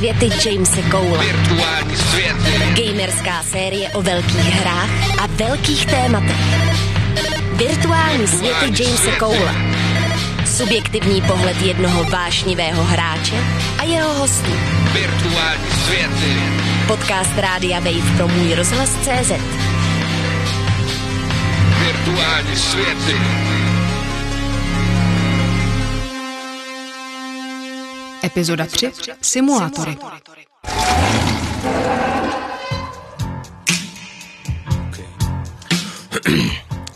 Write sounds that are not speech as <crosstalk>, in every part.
světy Jamese Cole. Virtuální světy. Gamerská série o velkých hrách a velkých tématech. Virtuální světy Jamese Cole. Subjektivní pohled jednoho vášnivého hráče a jeho hostů. Virtuální světy. Podcast Rádia Wave pro můj rozhlas CZ. Virtuální světy. Epizoda 3. Simulátory.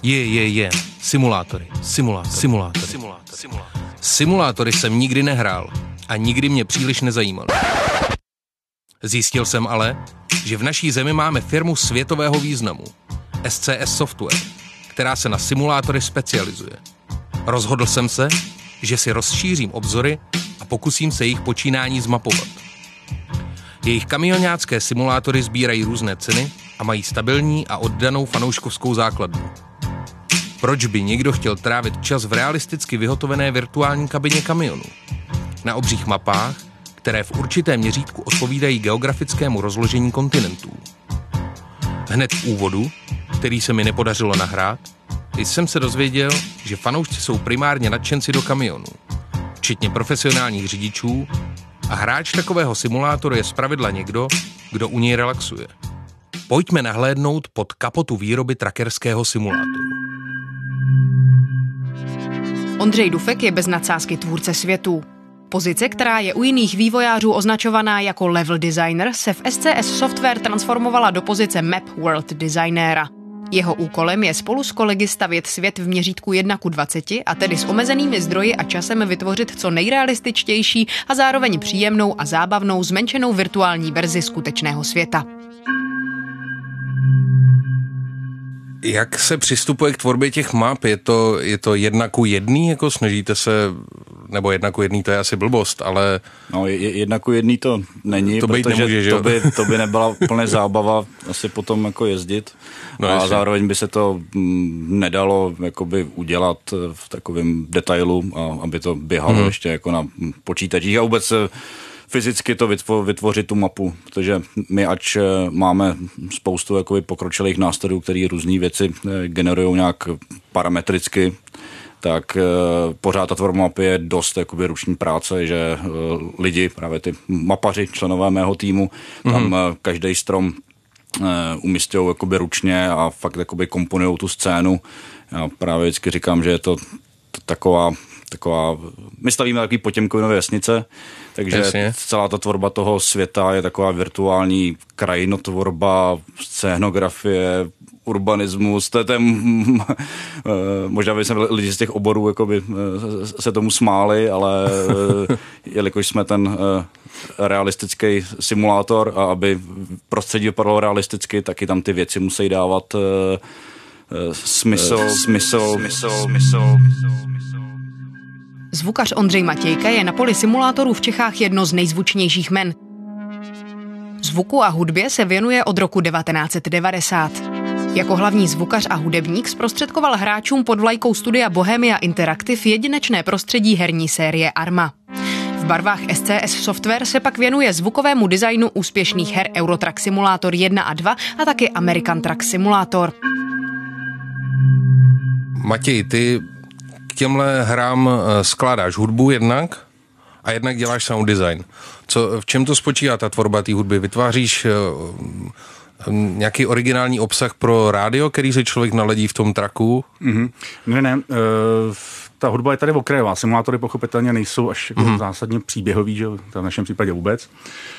Je, je, je. Simulátory. Simulátory. Simulátory. Simulátory. Simulátory jsem nikdy nehrál a nikdy mě příliš nezajímaly. Zjistil jsem ale, že v naší zemi máme firmu světového významu, SCS Software, která se na simulátory specializuje. Rozhodl jsem se, že si rozšířím obzory a pokusím se jejich počínání zmapovat. Jejich kamionácké simulátory sbírají různé ceny a mají stabilní a oddanou fanouškovskou základnu. Proč by někdo chtěl trávit čas v realisticky vyhotovené virtuální kabině kamionu? Na obřích mapách, které v určitém měřítku odpovídají geografickému rozložení kontinentů. Hned v úvodu, který se mi nepodařilo nahrát, jsem se dozvěděl, že fanoušci jsou primárně nadšenci do kamionů, včetně profesionálních řidičů a hráč takového simulátoru je zpravidla někdo, kdo u něj relaxuje. Pojďme nahlédnout pod kapotu výroby trackerského simulátoru. Ondřej Dufek je bez nadsázky tvůrce světů. Pozice, která je u jiných vývojářů označovaná jako level designer, se v SCS Software transformovala do pozice Map World Designera. Jeho úkolem je spolu s kolegy stavět svět v měřítku 1 ku 20 a tedy s omezenými zdroji a časem vytvořit co nejrealističtější a zároveň příjemnou a zábavnou zmenšenou virtuální verzi skutečného světa. Jak se přistupuje k tvorbě těch map? Je to, je to jedna ku jedný, jako snažíte se, nebo jedna ku jedný, to je asi blbost, ale... No, jedna ku jedný to není, to protože nemůže, že to, by, to by nebyla úplně zábava asi potom jako jezdit. No, a jasně. zároveň by se to mm, nedalo jakoby udělat v takovém detailu, a aby to běhalo hmm. ještě jako na počítačích a vůbec fyzicky to vytvořit tu mapu, protože my ač eh, máme spoustu jakoby pokročilých nástrojů, které různé věci eh, generují nějak parametricky, tak uh, pořád ta tvorba mapy je dost jakoby ruční práce, že uh, lidi, právě ty mapaři, členové mého týmu, mm-hmm. tam uh, každý strom umístějí jakoby ručně a fakt jakoby komponují tu scénu. Já právě vždycky říkám, že je to taková taková, my stavíme takový potěmkovinové vesnice, takže Jasně. celá ta tvorba toho světa je taková virtuální krajinotvorba, scénografie, urbanismus, to je ten, <laughs> možná by se lidi z těch oborů jakoby, se tomu smáli, ale <laughs> jelikož jsme ten realistický simulátor a aby prostředí vypadalo realisticky, taky tam ty věci musí dávat smysl, smysl, smysl, smysl, smysl. Zvukař Ondřej Matějka je na poli simulátorů v Čechách jedno z nejzvučnějších men. Zvuku a hudbě se věnuje od roku 1990. Jako hlavní zvukař a hudebník zprostředkoval hráčům pod vlajkou studia Bohemia Interactive jedinečné prostředí herní série Arma. V barvách SCS Software se pak věnuje zvukovému designu úspěšných her Eurotrack Simulator 1 a 2 a taky American Truck Simulator. Matěj, ty těmhle hrám eh, skládáš hudbu jednak a jednak děláš sound design. Co, v čem to spočívá ta tvorba té hudby? Vytváříš eh, nějaký originální obsah pro rádio, který se člověk naledí v tom traku? Mm-hmm. Ne, ne. Uh, ta hudba je tady okrajová. Simulátory pochopitelně nejsou až jako mm-hmm. zásadně příběhový, že v našem případě vůbec.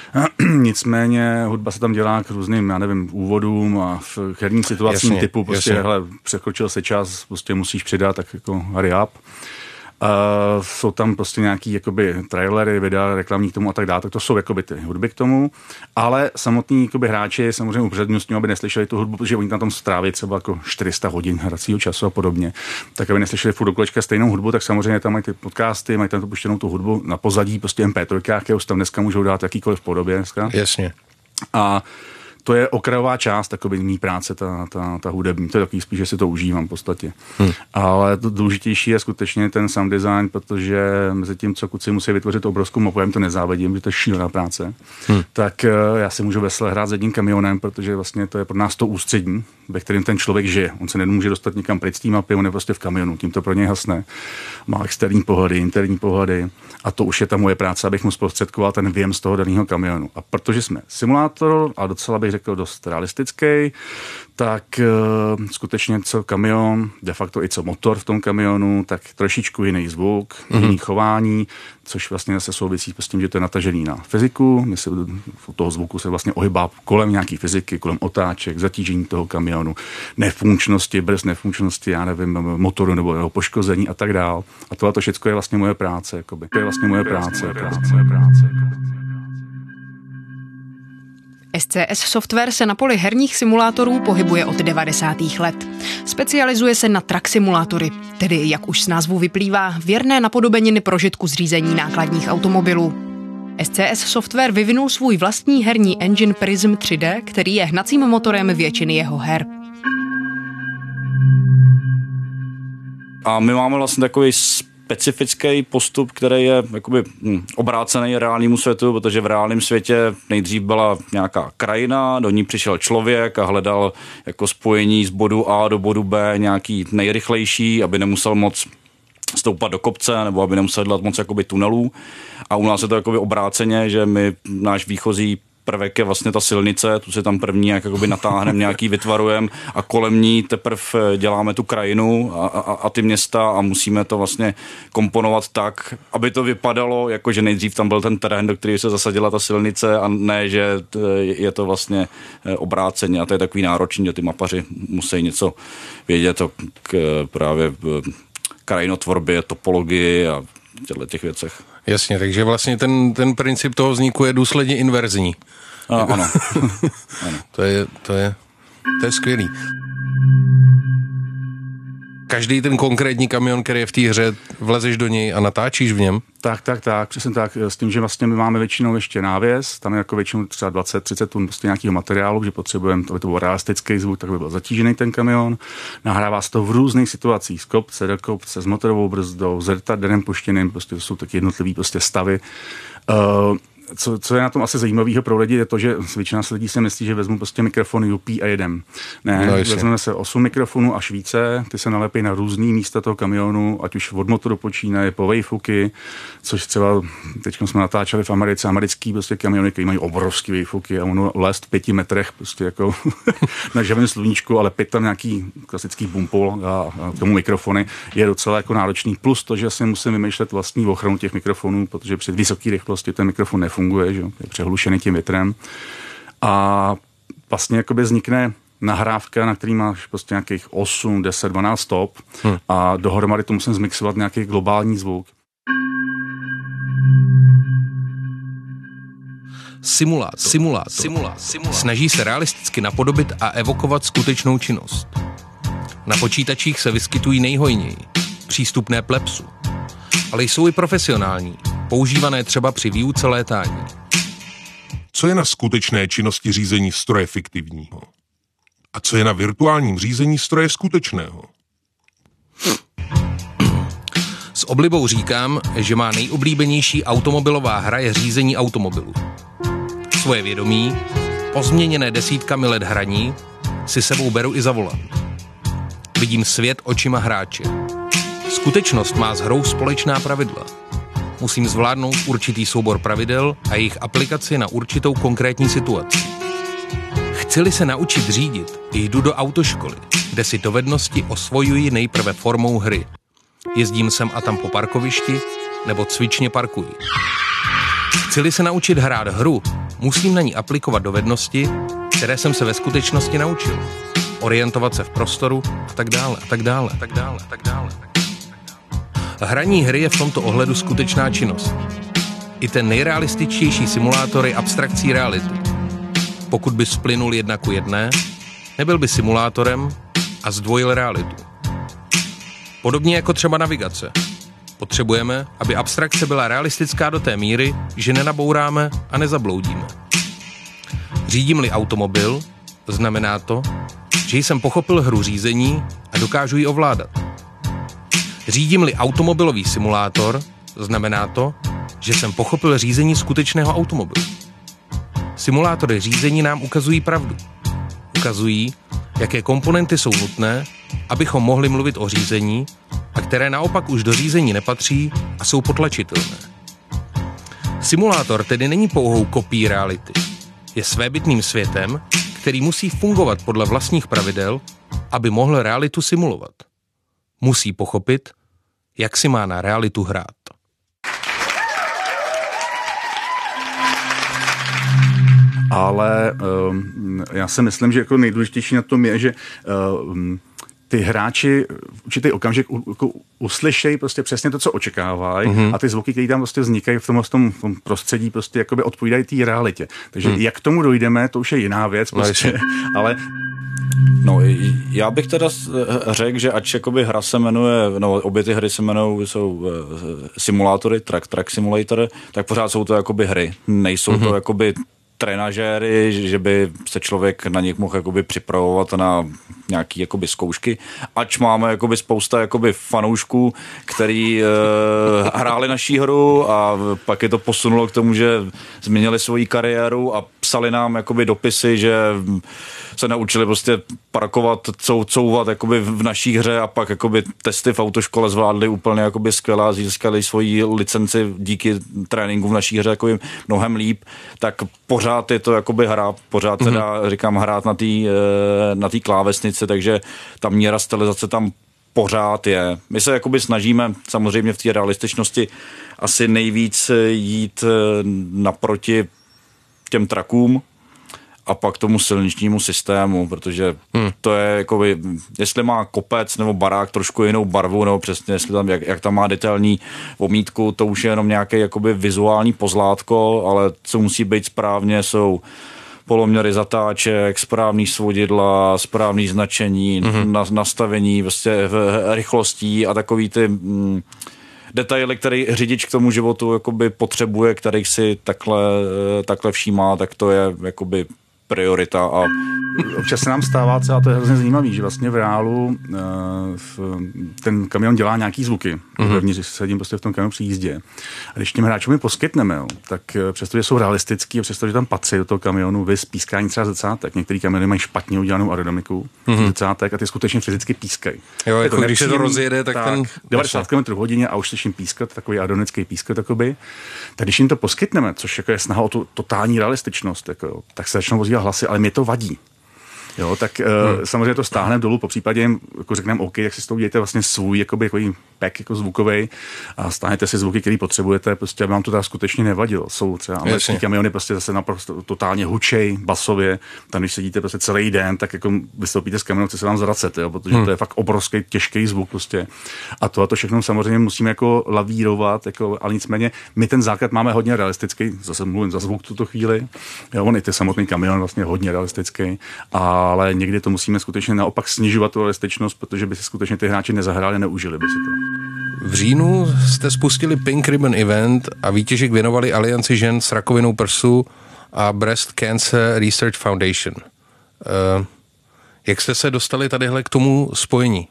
<clears throat> Nicméně hudba se tam dělá k různým, já nevím, úvodům a v herním situacím jasně, typu, prostě, jasně. hele, překročil se čas, prostě musíš přidat, tak jako hurry up. Uh, jsou tam prostě nějaký jakoby trailery, videa, reklamní k tomu a tak dále, tak to jsou jakoby ty hudby k tomu, ale samotní jakoby hráči samozřejmě upřednostňují, aby neslyšeli tu hudbu, protože oni na tom stráví třeba jako 400 hodin hracího času a podobně. Tak aby neslyšeli furt do kolečka stejnou hudbu, tak samozřejmě tam mají ty podcasty, mají tam to puštěnou tu hudbu na pozadí, prostě MP3, kterou tam dneska můžou dát jakýkoliv podobě dneska. Jasně. A to je okrajová část takový mý práce, ta, ta, ta hudební. To je takový spíš, že si to užívám v podstatě. Hmm. Ale to důležitější je skutečně ten sound design, protože mezi tím, co kuci musí vytvořit obrovskou mapu, já jim to nezávidím, že to je šílená práce, hmm. tak uh, já si můžu vesele hrát s jedním kamionem, protože vlastně to je pro nás to ústřední, ve kterém ten člověk žije. On se nemůže dostat nikam pryč z té mapy, on je prostě v kamionu, tím to pro něj hasne. Má externí pohledy, interní pohledy a to už je ta moje práce, abych mu zprostředkoval ten věm z toho daného kamionu. A protože jsme simulátor a docela bych řekl dost realistický, tak uh, skutečně co kamion, de facto i co motor v tom kamionu, tak trošičku jiný zvuk, mm-hmm. jiný chování, což vlastně zase souvisí s tím, že to je natažený na fyziku. My se toho zvuku se vlastně ohybá kolem nějaký fyziky, kolem otáček, zatížení toho kamionu, nefunkčnosti, bez nefunkčnosti, já nevím, motoru nebo jeho poškození a tak dál. A tohle to všechno je vlastně moje práce. Jakoby. To je vlastně moje práce. práce, práce, práce. SCS Software se na poli herních simulátorů pohybuje od 90. let. Specializuje se na track simulátory, tedy, jak už z názvu vyplývá, věrné napodobeniny prožitku zřízení nákladních automobilů. SCS Software vyvinul svůj vlastní herní engine Prism 3D, který je hnacím motorem většiny jeho her. A my máme vlastně takový specifický postup, který je jakoby hm, obrácený reálnému světu, protože v reálném světě nejdřív byla nějaká krajina, do ní přišel člověk a hledal jako spojení z bodu A do bodu B nějaký nejrychlejší, aby nemusel moc stoupat do kopce, nebo aby nemusel dělat moc jakoby tunelů. A u nás je to jakoby obráceně, že my náš výchozí prvek je vlastně ta silnice, tu si tam první jak jakoby natáhneme, nějaký vytvarujeme a kolem ní teprve eh, děláme tu krajinu a, a, a ty města a musíme to vlastně komponovat tak, aby to vypadalo, jako že nejdřív tam byl ten terén, do kterého se zasadila ta silnice a ne, že je to vlastně eh, obráceně a to je takový náročný, že ty mapaři musí něco vědět k právě krajinotvorbě, topologii a těchto těch věcech. Jasně, takže vlastně ten, ten princip toho vzniku je důsledně inverzní. A, ano. <laughs> ano. to, je, to, je, to je skvělý. Každý ten konkrétní kamion, který je v té hře, vlezeš do něj a natáčíš v něm? Tak, tak, tak, přesně tak. S tím, že vlastně my máme většinou ještě návěs, tam je jako většinou třeba 20-30 tun prostě nějakého materiálu, že potřebujeme, aby to byl realistický zvuk, tak by byl zatížený ten kamion. Nahrává se to v různých situacích, z kopce do kopce, s motorovou brzdou, s retarderem puštěným, prostě to jsou taky jednotlivý prostě stavy. Uh, co, co je na tom asi zajímavého pro lidi, je to, že většina lidí si myslí, že vezmu prostě mikrofon UP a jedem. Ne, no, vezmeme se 8 mikrofonů až více, ty se nalepí na různý místa toho kamionu, ať už od motoru počínaje po vejfuky, což třeba teď jsme natáčeli v Americe, americký prostě kamiony, které mají obrovský vejfuky a ono lézt v pěti metrech prostě jako <laughs> na živém sluníčku, ale pět tam nějaký klasický bumpol a, a tomu mikrofony je docela jako náročný. Plus to, že si musím vymýšlet vlastní ochranu těch mikrofonů, protože při vysoké rychlosti ten mikrofon nefunguje, že? je přehlušený tím větrem. A vlastně jakoby vznikne nahrávka, na který máš prostě nějakých 8, 10, 12 stop hmm. a dohromady to musím zmixovat nějaký globální zvuk. Simulátor. Simulátor. Simulátor. Simulátor. Snaží se realisticky napodobit a evokovat skutečnou činnost. Na počítačích se vyskytují nejhojněji, přístupné plepsu, ale jsou i profesionální, používané třeba při výuce létání. Co je na skutečné činnosti řízení stroje fiktivního? A co je na virtuálním řízení stroje skutečného? S oblibou říkám, že má nejoblíbenější automobilová hra je řízení automobilu. Svoje vědomí, pozměněné desítkami let hraní, si sebou beru i za volant. Vidím svět očima hráče. Skutečnost má s hrou společná pravidla – musím zvládnout určitý soubor pravidel a jejich aplikaci na určitou konkrétní situaci. Chci-li se naučit řídit, jdu do autoškoly, kde si dovednosti osvojuji nejprve formou hry. Jezdím sem a tam po parkovišti nebo cvičně parkuji. Chci-li se naučit hrát hru, musím na ní aplikovat dovednosti, které jsem se ve skutečnosti naučil. Orientovat se v prostoru a tak dále, a tak dále, a tak dále, a tak dále. Hraní hry je v tomto ohledu skutečná činnost. I ten nejrealističtější simulátor je abstrakcí reality. Pokud by splynul jedna ku jedné, nebyl by simulátorem a zdvojil realitu. Podobně jako třeba navigace. Potřebujeme, aby abstrakce byla realistická do té míry, že nenabouráme a nezabloudíme. Řídím-li automobil, znamená to, že jsem pochopil hru řízení a dokážu ji ovládat. Řídím-li automobilový simulátor, znamená to, že jsem pochopil řízení skutečného automobilu. Simulátory řízení nám ukazují pravdu. Ukazují, jaké komponenty jsou nutné, abychom mohli mluvit o řízení a které naopak už do řízení nepatří a jsou potlačitelné. Simulátor tedy není pouhou kopí reality. Je svébytným světem, který musí fungovat podle vlastních pravidel, aby mohl realitu simulovat. Musí pochopit, jak si má na realitu hrát. Ale um, já si myslím, že jako nejdůležitější na tom je, že um, ty hráči v určitý okamžik jako uslyšejí prostě přesně to, co očekávají mm-hmm. a ty zvuky, které tam prostě vznikají v tom, v tom, v tom prostředí, prostě jakoby odpovídají té realitě. Takže mm. jak k tomu dojdeme, to už je jiná věc, no, prostě, no, <laughs> ale No, já bych teda řekl, že ač jakoby hra se jmenuje, no obě ty hry se jmenují, jsou uh, simulátory, track, track simulator, tak pořád jsou to jakoby hry. Nejsou mm-hmm. to mhm. jakoby trenažéry, že by se člověk na nich mohl jakoby připravovat na nějaký jakoby zkoušky, ač máme jakoby spousta jakoby fanoušků, který e, hráli naší hru a pak je to posunulo k tomu, že změnili svoji kariéru a psali nám jakoby dopisy, že se naučili prostě parkovat, cou, couvat jakoby v naší hře a pak jakoby testy v autoškole zvládli úplně jakoby skvěle a získali svoji licenci díky tréninku v naší hře jakoby mnohem líp, tak pořád je to jakoby hra, pořád teda mm-hmm. říkám hrát na té eh, na tý klávesnici, takže ta míra stylizace tam pořád je. My se jakoby snažíme samozřejmě v té realističnosti asi nejvíc jít eh, naproti těm trakům, a pak tomu silničnímu systému, protože hmm. to je jako by, jestli má kopec nebo barák trošku jinou barvu, nebo přesně jestli tam, jak, jak tam má detailní omítku, to už je jenom nějaké jakoby vizuální pozlátko, ale co musí být správně, jsou poloměry zatáček, správný svodidla, správný značení, hmm na, nastavení vlastně rychlostí a takový ty mm, detaily, který řidič k tomu životu jakoby potřebuje, kterých si takhle, takhle všímá, tak to je jakoby priorita a občas se nám stává, a to je hrozně zajímavé, že vlastně v reálu uh, ten kamion dělá nějaký zvuky. Mm-hmm. Vevnitř sedím prostě v tom kamionu při jízdě. A když těm hráčům je poskytneme, jo, tak uh, přestože jsou realistický a přestože tam patří do toho kamionu vy pískání třeba zrcátek. Některý kamiony mají špatně udělanou aerodynamiku mm-hmm. zrcátek a ty skutečně fyzicky pískají. Jo, jako, když se to rozjede, tak, tak ten... 90 km v hodině a už slyším pískat, takový aerodynamický pískat, takoby. Tak když jim to poskytneme, což jako je snaha o tu totální realističnost, jako, tak se začnou ozývat hlasy, ale mě to vadí. Jo, tak hmm. uh, samozřejmě to stáhneme dolů, po případě jim jako řekneme OK, jak si s tou udějte vlastně svůj jakoby, jako pack jako zvukový a stáhnete si zvuky, které potřebujete, prostě aby vám to teda skutečně nevadilo. Jsou třeba americké kamiony prostě zase naprosto totálně hučej, basově, tam když sedíte prostě celý den, tak jako vystoupíte z kamionu, chce se vám zracet, jo, protože hmm. to je fakt obrovský, těžký zvuk prostě. A to a to všechno samozřejmě musíme jako lavírovat, jako, ale nicméně my ten základ máme hodně realistický, zase mluvím za zvuk tuto chvíli, jo, on i ty samotný kamion vlastně hodně realistický a ale někdy to musíme skutečně naopak snižovat tu realističnost, protože by si skutečně ty hráči nezahráli, neužili by si to. V říjnu jste spustili Pink Ribbon Event a výtěžek věnovali Alianci žen s rakovinou prsu a Breast Cancer Research Foundation. Uh, jak jste se dostali tadyhle k tomu spojení?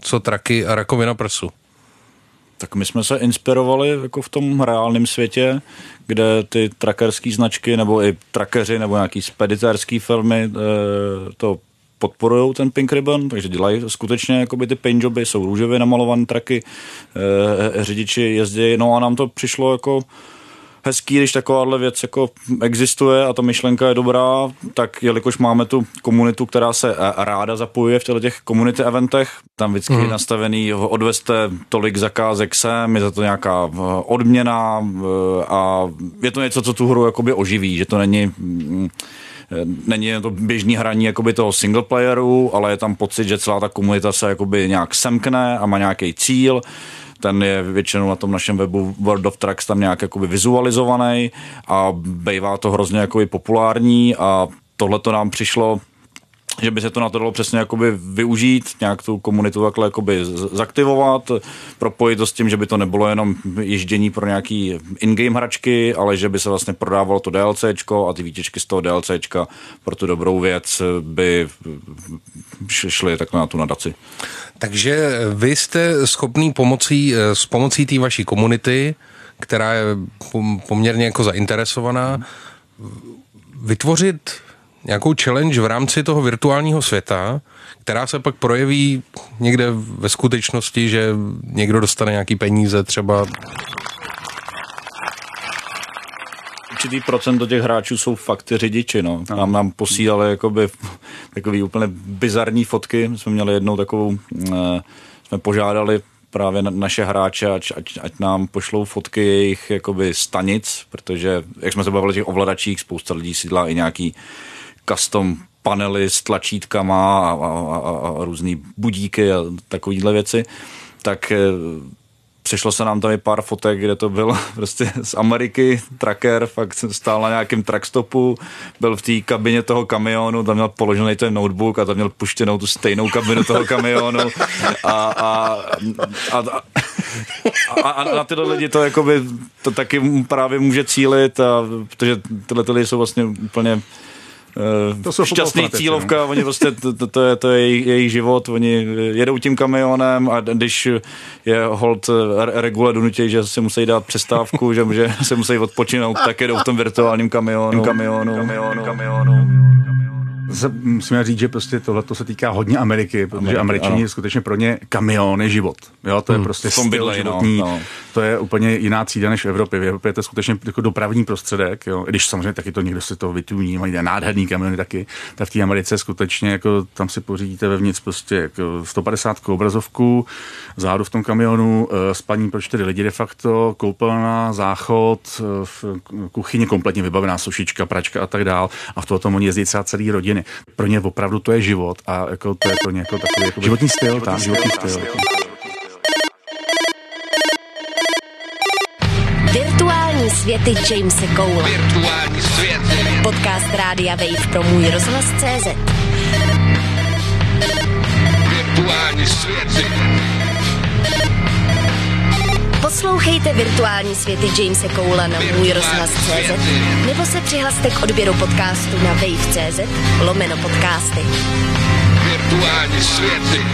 Co traky a rakovina prsu? Tak my jsme se inspirovali jako v tom reálném světě, kde ty trackerské značky nebo i trackeři nebo nějaký speditérský firmy e, to podporují ten Pink Ribbon, takže dělají skutečně jakoby ty paint joby, jsou růžově namalované traky, e, řidiči jezdí, no a nám to přišlo jako hezký, když takováhle věc jako existuje a ta myšlenka je dobrá, tak jelikož máme tu komunitu, která se eh, ráda zapojuje v těchto těch komunity eventech, tam vždycky mm. nastavený, odveste tolik zakázek sem, je za to nějaká eh, odměna eh, a je to něco, co tu hru jakoby oživí, že to není není to běžný hraní jakoby toho single playeru, ale je tam pocit, že celá ta komunita se jakoby nějak semkne a má nějaký cíl. Ten je většinou na tom našem webu World of Trucks tam nějak jakoby vizualizovaný a bývá to hrozně jakoby populární a tohle to nám přišlo že by se to na to dalo přesně jakoby využít, nějak tu komunitu takhle jakoby zaktivovat, propojit to s tím, že by to nebylo jenom ježdění pro nějaký in-game hračky, ale že by se vlastně prodávalo to DLCčko a ty výtěžky z toho DLCčka pro tu dobrou věc by šly takhle na tu nadaci. Takže vy jste schopný pomocí, s pomocí té vaší komunity, která je poměrně jako zainteresovaná, vytvořit nějakou challenge v rámci toho virtuálního světa, která se pak projeví někde ve skutečnosti, že někdo dostane nějaký peníze třeba určitý procent do těch hráčů jsou fakt ty řidiči, no. Nám, nám posílali jakoby <laughs> takový úplně bizarní fotky. My jsme měli jednou takovou, eh, jsme požádali právě naše hráče, ať, ať, ať nám pošlou fotky jejich jakoby stanic, protože, jak jsme se bavili o těch ovladačích, spousta lidí sídlá i nějaký custom panely s tlačítkama a, a, a, a různý budíky a takovýhle věci, tak eh, Přišlo se nám tam i pár fotek, kde to bylo <laughs> prostě z Ameriky, tracker, fakt stál na nějakém trackstopu, byl v té kabině toho kamionu, tam měl položený ten notebook a tam měl puštěnou tu stejnou kabinu toho kamionu a, a, a, a, a na tyhle lidi to, jakoby, to taky právě může cílit, a, protože tyhle lidi jsou vlastně úplně to jsou šťastný cílovka, no. oni prostě, to, to, to, je, to je jejich, jejich život, oni jedou tím kamionem a když je hold eh, regule donutí, že si musí dát přestávku, že, že se musí odpočinout, tak jedou v tom virtuálním kamionu, kamionu, kamionu, kamionu. Musíme říct, že prostě tohle se týká hodně Ameriky, protože Ameriky, Američani ano. skutečně pro ně kamion je život. Jo, to je hmm. prostě styl bydlej, no, životní. No, no. To je úplně jiná třída než v Evropě. V Evropě je to skutečně jako dopravní prostředek, jo. když samozřejmě taky to někdo se to vytuní, mají nádherný kamiony taky, tak v té Americe skutečně jako tam si pořídíte vevnitř prostě jako 150 obrazovku, zádu v tom kamionu, eh, spaní pro čtyři lidi de facto, koupelna, záchod, eh, v kuchyně kompletně vybavená sušička, pračka a tak dál. A v tom oni jezdí třeba celý rodiny. Pro ně opravdu to je život a jako to je pro ně jako takový jako životní styl, tam, životní styl. Virtuální světy Jamese Cole. Virtuální světy. Podcast Rádia Wave pro můj rozhlas CZ. Virtuální světy. Poslouchejte virtuální světy Jamese Coula na můj rozhlas CZ nebo se přihlaste k odběru podcastu na wave.cz lomeno podcasty. Virtuální světy.